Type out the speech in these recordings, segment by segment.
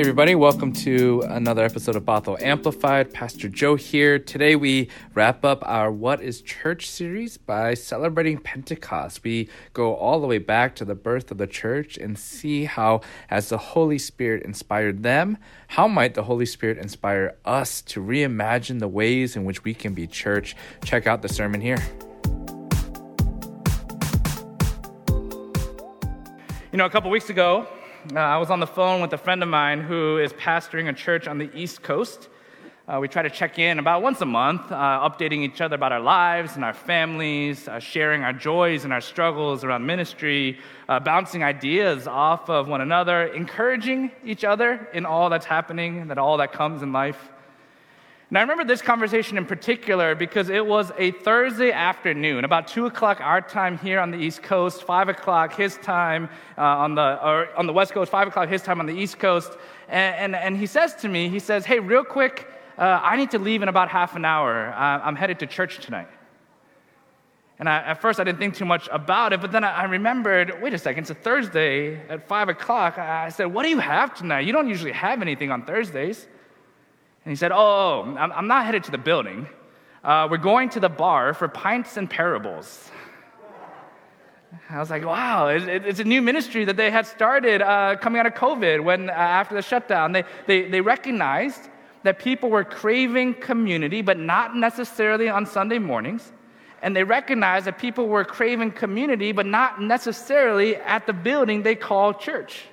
Hey, everybody, welcome to another episode of Bothell Amplified. Pastor Joe here. Today, we wrap up our What is Church series by celebrating Pentecost. We go all the way back to the birth of the church and see how, as the Holy Spirit inspired them, how might the Holy Spirit inspire us to reimagine the ways in which we can be church? Check out the sermon here. You know, a couple weeks ago, uh, I was on the phone with a friend of mine who is pastoring a church on the East Coast. Uh, we try to check in about once a month, uh, updating each other about our lives and our families, uh, sharing our joys and our struggles around ministry, uh, bouncing ideas off of one another, encouraging each other in all that's happening, that all that comes in life. And I remember this conversation in particular because it was a Thursday afternoon, about 2 o'clock our time here on the East Coast, 5 o'clock his time uh, on, the, or on the West Coast, 5 o'clock his time on the East Coast. And, and, and he says to me, he says, hey, real quick, uh, I need to leave in about half an hour. Uh, I'm headed to church tonight. And I, at first, I didn't think too much about it, but then I, I remembered wait a second, it's a Thursday at 5 o'clock. I, I said, What do you have tonight? You don't usually have anything on Thursdays. And he said, Oh, I'm not headed to the building. Uh, we're going to the bar for pints and parables. I was like, wow, it's a new ministry that they had started uh, coming out of COVID when, uh, after the shutdown. They, they, they recognized that people were craving community, but not necessarily on Sunday mornings. And they recognized that people were craving community, but not necessarily at the building they call church.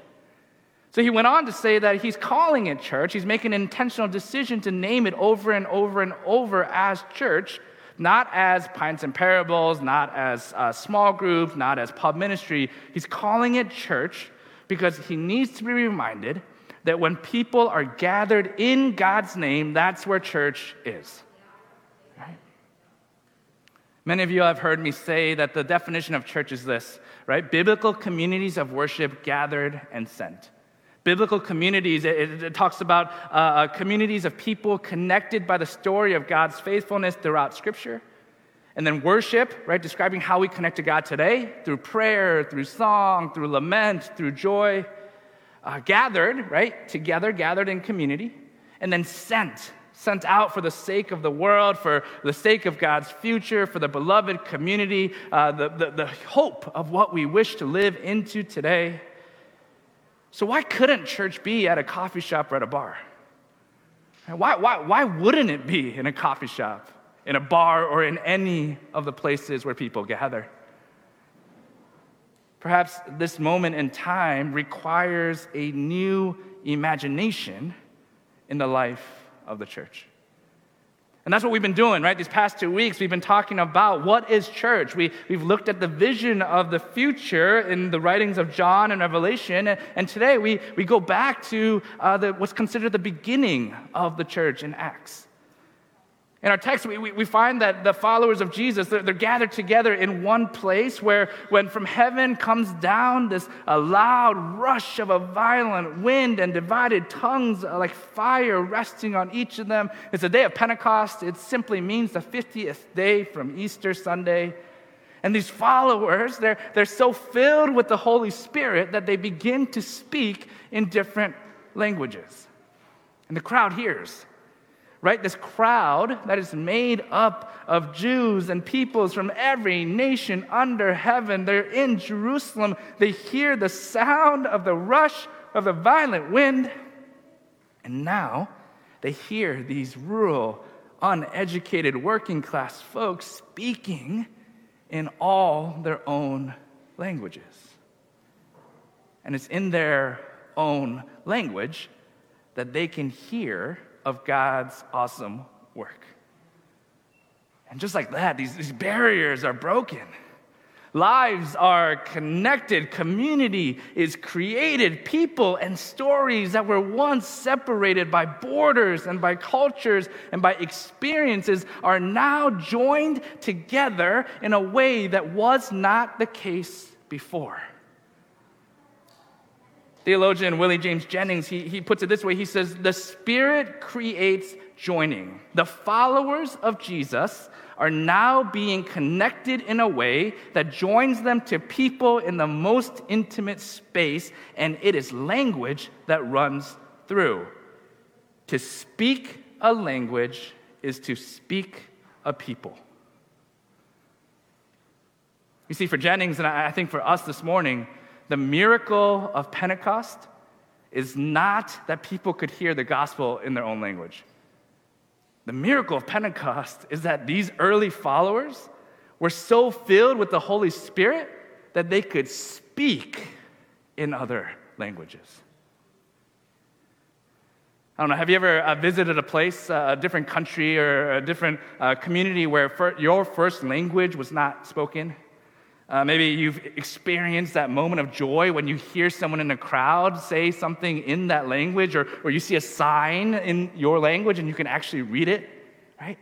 So he went on to say that he's calling it church. He's making an intentional decision to name it over and over and over as church, not as pints and parables, not as uh, small groups, not as pub ministry. He's calling it church because he needs to be reminded that when people are gathered in God's name, that's where church is. Many of you have heard me say that the definition of church is this, right? Biblical communities of worship gathered and sent biblical communities. It, it talks about uh, uh, communities of people connected by the story of God's faithfulness throughout Scripture. And then worship, right, describing how we connect to God today through prayer, through song, through lament, through joy. Uh, gathered, right, together, gathered in community. And then sent, sent out for the sake of the world, for the sake of God's future, for the beloved community, uh, the, the, the hope of what we wish to live into today. So, why couldn't church be at a coffee shop or at a bar? Why, why, why wouldn't it be in a coffee shop, in a bar, or in any of the places where people gather? Perhaps this moment in time requires a new imagination in the life of the church. And that's what we've been doing, right? These past two weeks, we've been talking about what is church. We, we've looked at the vision of the future in the writings of John and Revelation. And, and today we, we go back to uh, the, what's considered the beginning of the church in Acts. In our text, we, we find that the followers of Jesus, they're, they're, gathered together in one place where, when from heaven comes down this a loud rush of a violent wind and divided tongues uh, like fire resting on each of them. It's a day of Pentecost. It simply means the 50th day from Easter Sunday. And these followers, they're, they're so filled with the Holy Spirit that they begin to speak in different languages. And the crowd hears right? This crowd that is made up of Jews and peoples from every nation under heaven. They're in Jerusalem. They hear the sound of the rush of the violent wind. And now they hear these rural, uneducated, working class folks speaking in all their own languages. And it's in their own language that they can hear of God's awesome work. And just like that, these, these barriers are broken. Lives are connected, community is created, people and stories that were once separated by borders and by cultures and by experiences are now joined together in a way that was not the case before. Theologian Willie James Jennings, he, he puts it this way he says, The Spirit creates joining. The followers of Jesus are now being connected in a way that joins them to people in the most intimate space, and it is language that runs through. To speak a language is to speak a people. You see, for Jennings, and I think for us this morning, the miracle of Pentecost is not that people could hear the gospel in their own language. The miracle of Pentecost is that these early followers were so filled with the Holy Spirit that they could speak in other languages. I don't know, have you ever uh, visited a place, uh, a different country, or a different uh, community where fir- your first language was not spoken? Uh, maybe you've experienced that moment of joy when you hear someone in a crowd say something in that language, or, or you see a sign in your language and you can actually read it, right?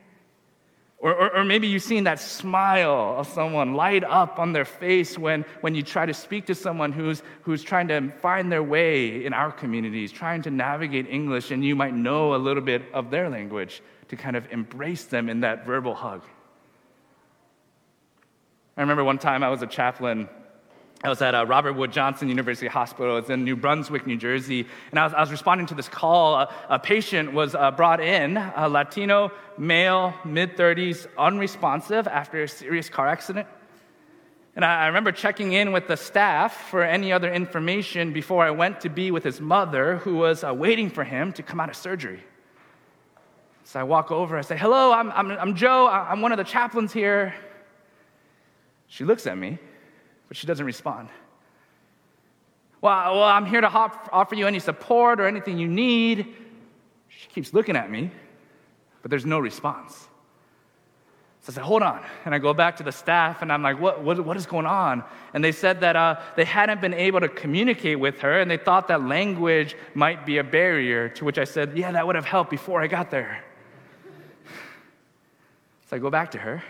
Or, or, or, maybe you've seen that smile of someone light up on their face when, when you try to speak to someone who's, who's trying to find their way in our communities, trying to navigate English, and you might know a little bit of their language to kind of embrace them in that verbal hug. I remember one time I was a chaplain. I was at uh, Robert Wood Johnson University Hospital. It's in New Brunswick, New Jersey. And I was, I was responding to this call. A, a patient was uh, brought in, a Latino male, mid 30s, unresponsive after a serious car accident. And I, remember checking in with the staff for any other information before I went to be with his mother, who was uh, waiting for him to come out of surgery. So I walk over, I say, Hello, I'm, I'm, I'm Joe, I'm one of the chaplains here. She looks at me, but she doesn't respond. Well, well I'm here to hop, offer you any support or anything you need. She keeps looking at me, but there's no response. So I said, hold on. And I go back to the staff and I'm like, what, what, what is going on? And they said that uh, they hadn't been able to communicate with her and they thought that language might be a barrier. To which I said, yeah, that would have helped before I got there. So I go back to her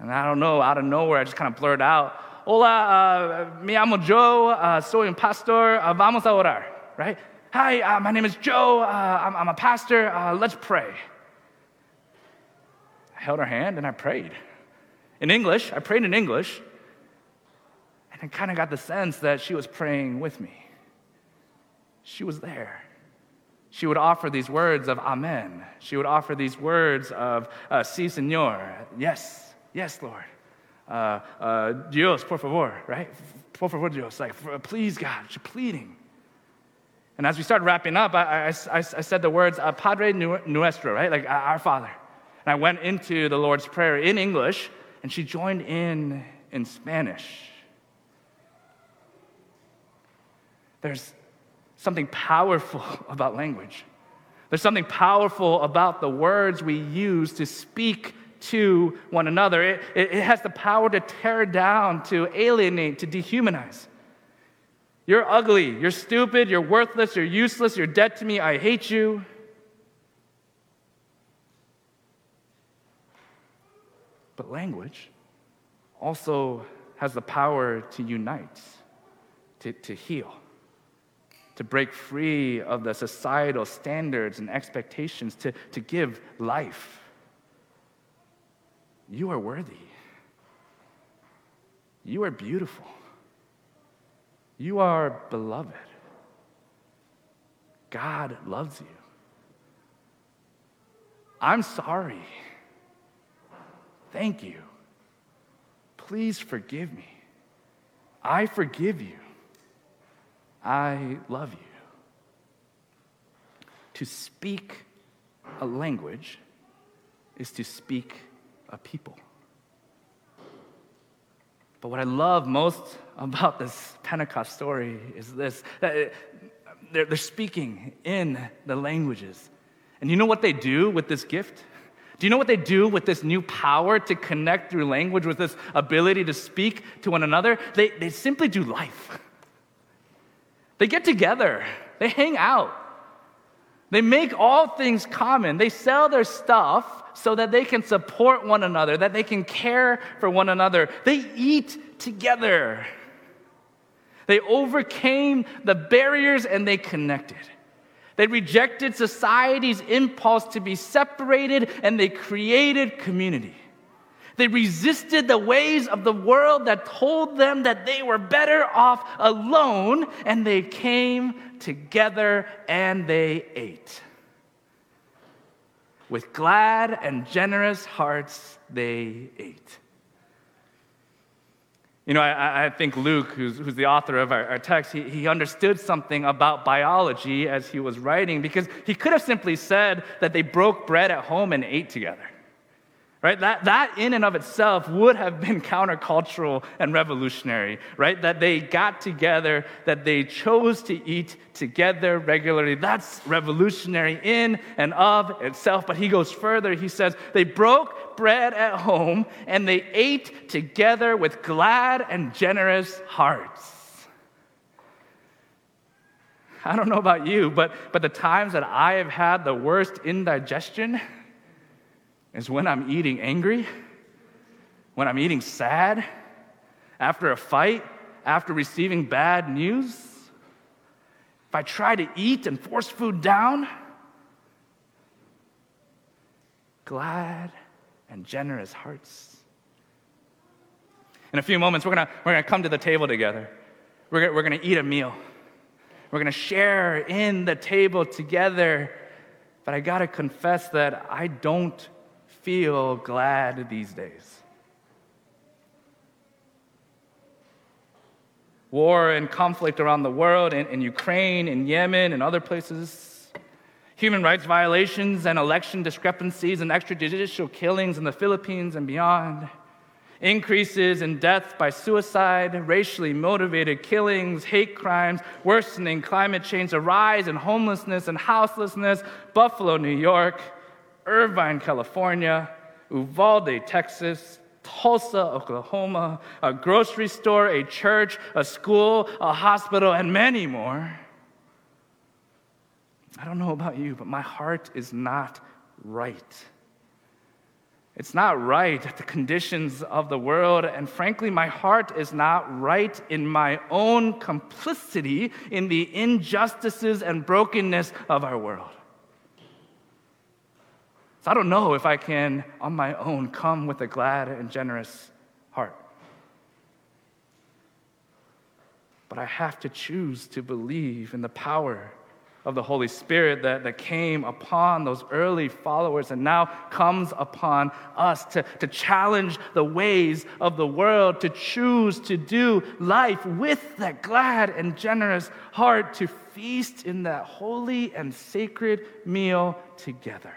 and I don't know, out of nowhere, I just kind of blurred out, Hola, uh, me llamo Joe, uh, soy un pastor, uh, vamos a orar, right? Hi, uh, my name is Joe, uh, I'm, I'm, a pastor, uh, let's pray. I held her hand and I prayed. In English, I prayed in English, and I kind of got the sense that she was praying with me. She was there. She would offer these words of Amen. She would offer these words of uh, Si, Señor, yes, Yes, Lord. Uh, uh, Dios, por favor, right? Por favor, Dios. Like, please, God, she's pleading. And as we started wrapping up, I, I, I, said the words, uh, Padre Nuestro, right? Like, our Father. And I went into the Lord's Prayer in English, and she joined in in Spanish. There's something powerful about language. There's something powerful about the words we use to speak to one another. It, it, has the power to tear down, to alienate, to dehumanize. You're ugly, you're stupid, you're worthless, you're useless, you're dead to me, I hate you. But language also has the power to unite, to, to heal, to break free of the societal standards and expectations, to, to give life. You are worthy. You are beautiful. You are beloved. God loves you. I'm sorry. Thank you. Please forgive me. I forgive you. I love you. To speak a language is to speak a people. But what I love most about this Pentecost story is this they're, they're speaking in the languages. And you know what they do with this gift? Do you know what they do with this new power to connect through language, with this ability to speak to one another? They, they simply do life. They get together, they hang out, they make all things common, they sell their stuff so that they can support one another, that they can care for one another. They eat together. They overcame the barriers and they connected. They rejected society's impulse to be separated and they created community. They resisted the ways of the world that told them that they were better off alone, and they came together and they ate. With glad and generous hearts, they ate. You know, I, I think Luke, who's, who's, the author of our, our text, he, he understood something about biology as he was writing because he could have simply said that they broke bread at home and ate together. Right? That, that in and of itself would have been countercultural and revolutionary, right? That they got together, that they chose to eat together regularly. That's revolutionary in and of itself. But he goes further. He says, they broke bread at home and they ate together with glad and generous hearts. I don't know about you, but, but the times that I have had the worst indigestion, is when I'm eating angry, when I'm eating sad, after a fight, after receiving bad news. If I try to eat and force food down, glad and generous hearts. In a few moments, we're gonna, we're gonna come to the table together. We're we're gonna eat a meal. We're gonna share in the table together. But I gotta confess that I don't feel glad these days. War and conflict around the world, in, in Ukraine, in Yemen, and other places. Human rights violations and election discrepancies and extrajudicial killings in the Philippines and beyond increases in death by suicide, racially motivated killings, hate crimes, worsening climate change, a rise in homelessness and houselessness, Buffalo, New York, Irvine, California, Uvalde, Texas, Tulsa, Oklahoma, a grocery store, a church, a school, a hospital, and many more. I don't know about you, but my heart is not right. It's not right at the conditions of the world, and frankly, my heart is not right in my own complicity in the injustices and brokenness of our world. So I don't know if I can, on my own, come with a glad and generous heart. But I have to choose to believe in the power of the Holy Spirit that, that came upon those early followers and now comes upon us to, to challenge the ways of the world, to choose to do life with that glad and generous heart, to feast in that holy and sacred meal together.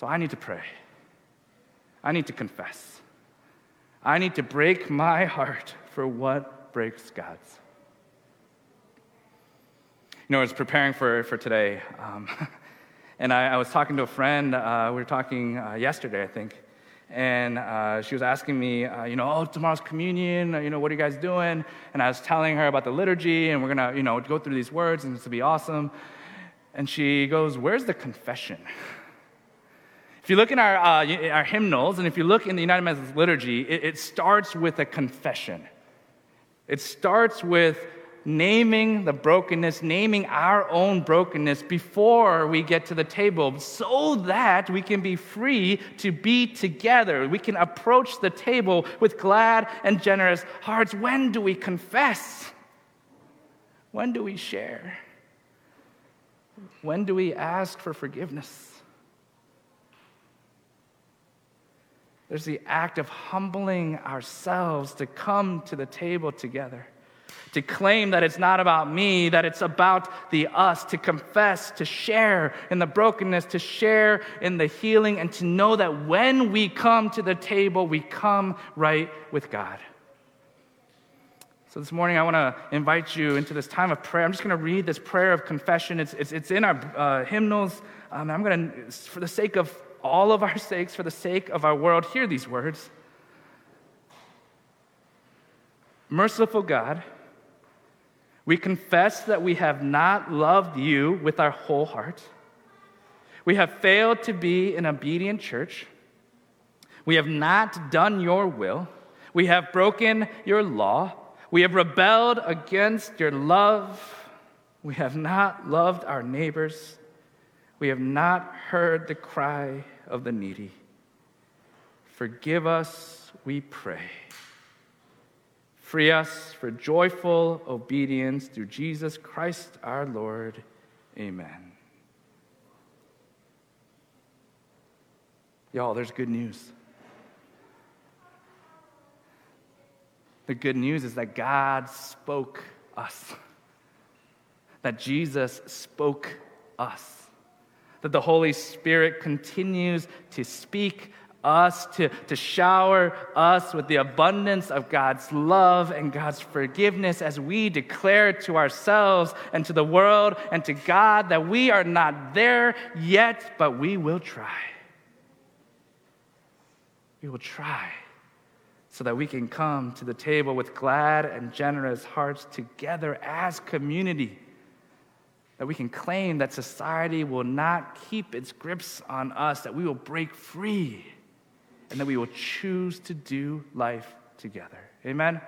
So I need to pray. I need to confess. I need to break my heart for what breaks God's. You know, I was preparing for, for today, um, and I, I, was talking to a friend. Uh, we were talking uh, yesterday, I think, and uh, she was asking me, uh, you know, oh, tomorrow's communion. You know, what are you guys doing? And I was telling her about the liturgy, and we're gonna, you know, go through these words, and it's gonna be awesome. And she goes, "Where's the confession?" If you look in our, uh, our hymnals, and if you look in the United Methodist liturgy, it, it starts with a confession. It starts with naming the brokenness, naming our own brokenness before we get to the table, so that we can be free to be together. We can approach the table with glad and generous hearts. When do we confess? When do we share? When do we ask for forgiveness? There's the act of humbling ourselves to come to the table together, to claim that it's not about me, that it's about the us, to confess, to share in the brokenness, to share in the healing, and to know that when we come to the table, we come right with God. So this morning, I want to invite you into this time of prayer. I'm just going to read this prayer of confession. It's, it's, it's in our uh, hymnals. Um, I'm going to, for the sake of all of our sakes, for the sake of our world, hear these words. Merciful God, we confess that we have not loved you with our whole heart. We have failed to be an obedient church. We have not done your will. We have broken your law. We have rebelled against your love. We have not loved our neighbors. We have not heard the cry of the needy. Forgive us, we pray. Free us for joyful obedience through Jesus Christ our Lord. Amen. Y'all, there's good news. The good news is that God spoke us, that Jesus spoke us, that the Holy Spirit continues to speak us, to, to shower us with the abundance of God's love and God's forgiveness as we declare to ourselves and to the world and to God that we are not there yet, but we will try. We will try so that we can come to the table with glad and generous hearts together as community. That we can claim that society will not keep its grips on us, that we will break free, and that we will choose to do life together. Amen.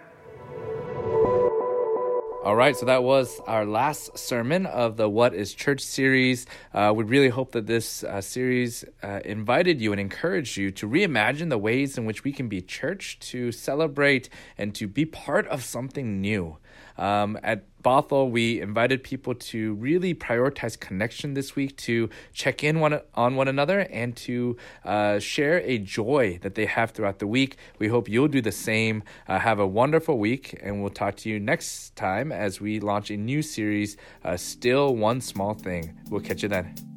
All right, so that was our last sermon of the What is Church series. Uh, we really hope that this uh, series uh, invited you and encouraged you to reimagine the ways in which we can be church, to celebrate, and to be part of something new. Um, at Bothell, we invited people to really prioritize connection this week, to check in one, on one another, and to uh, share a joy that they have throughout the week. We hope you'll do the same. Uh, have a wonderful week, and we'll talk to you next time as we launch a new series, uh, Still One Small Thing. We'll catch you then.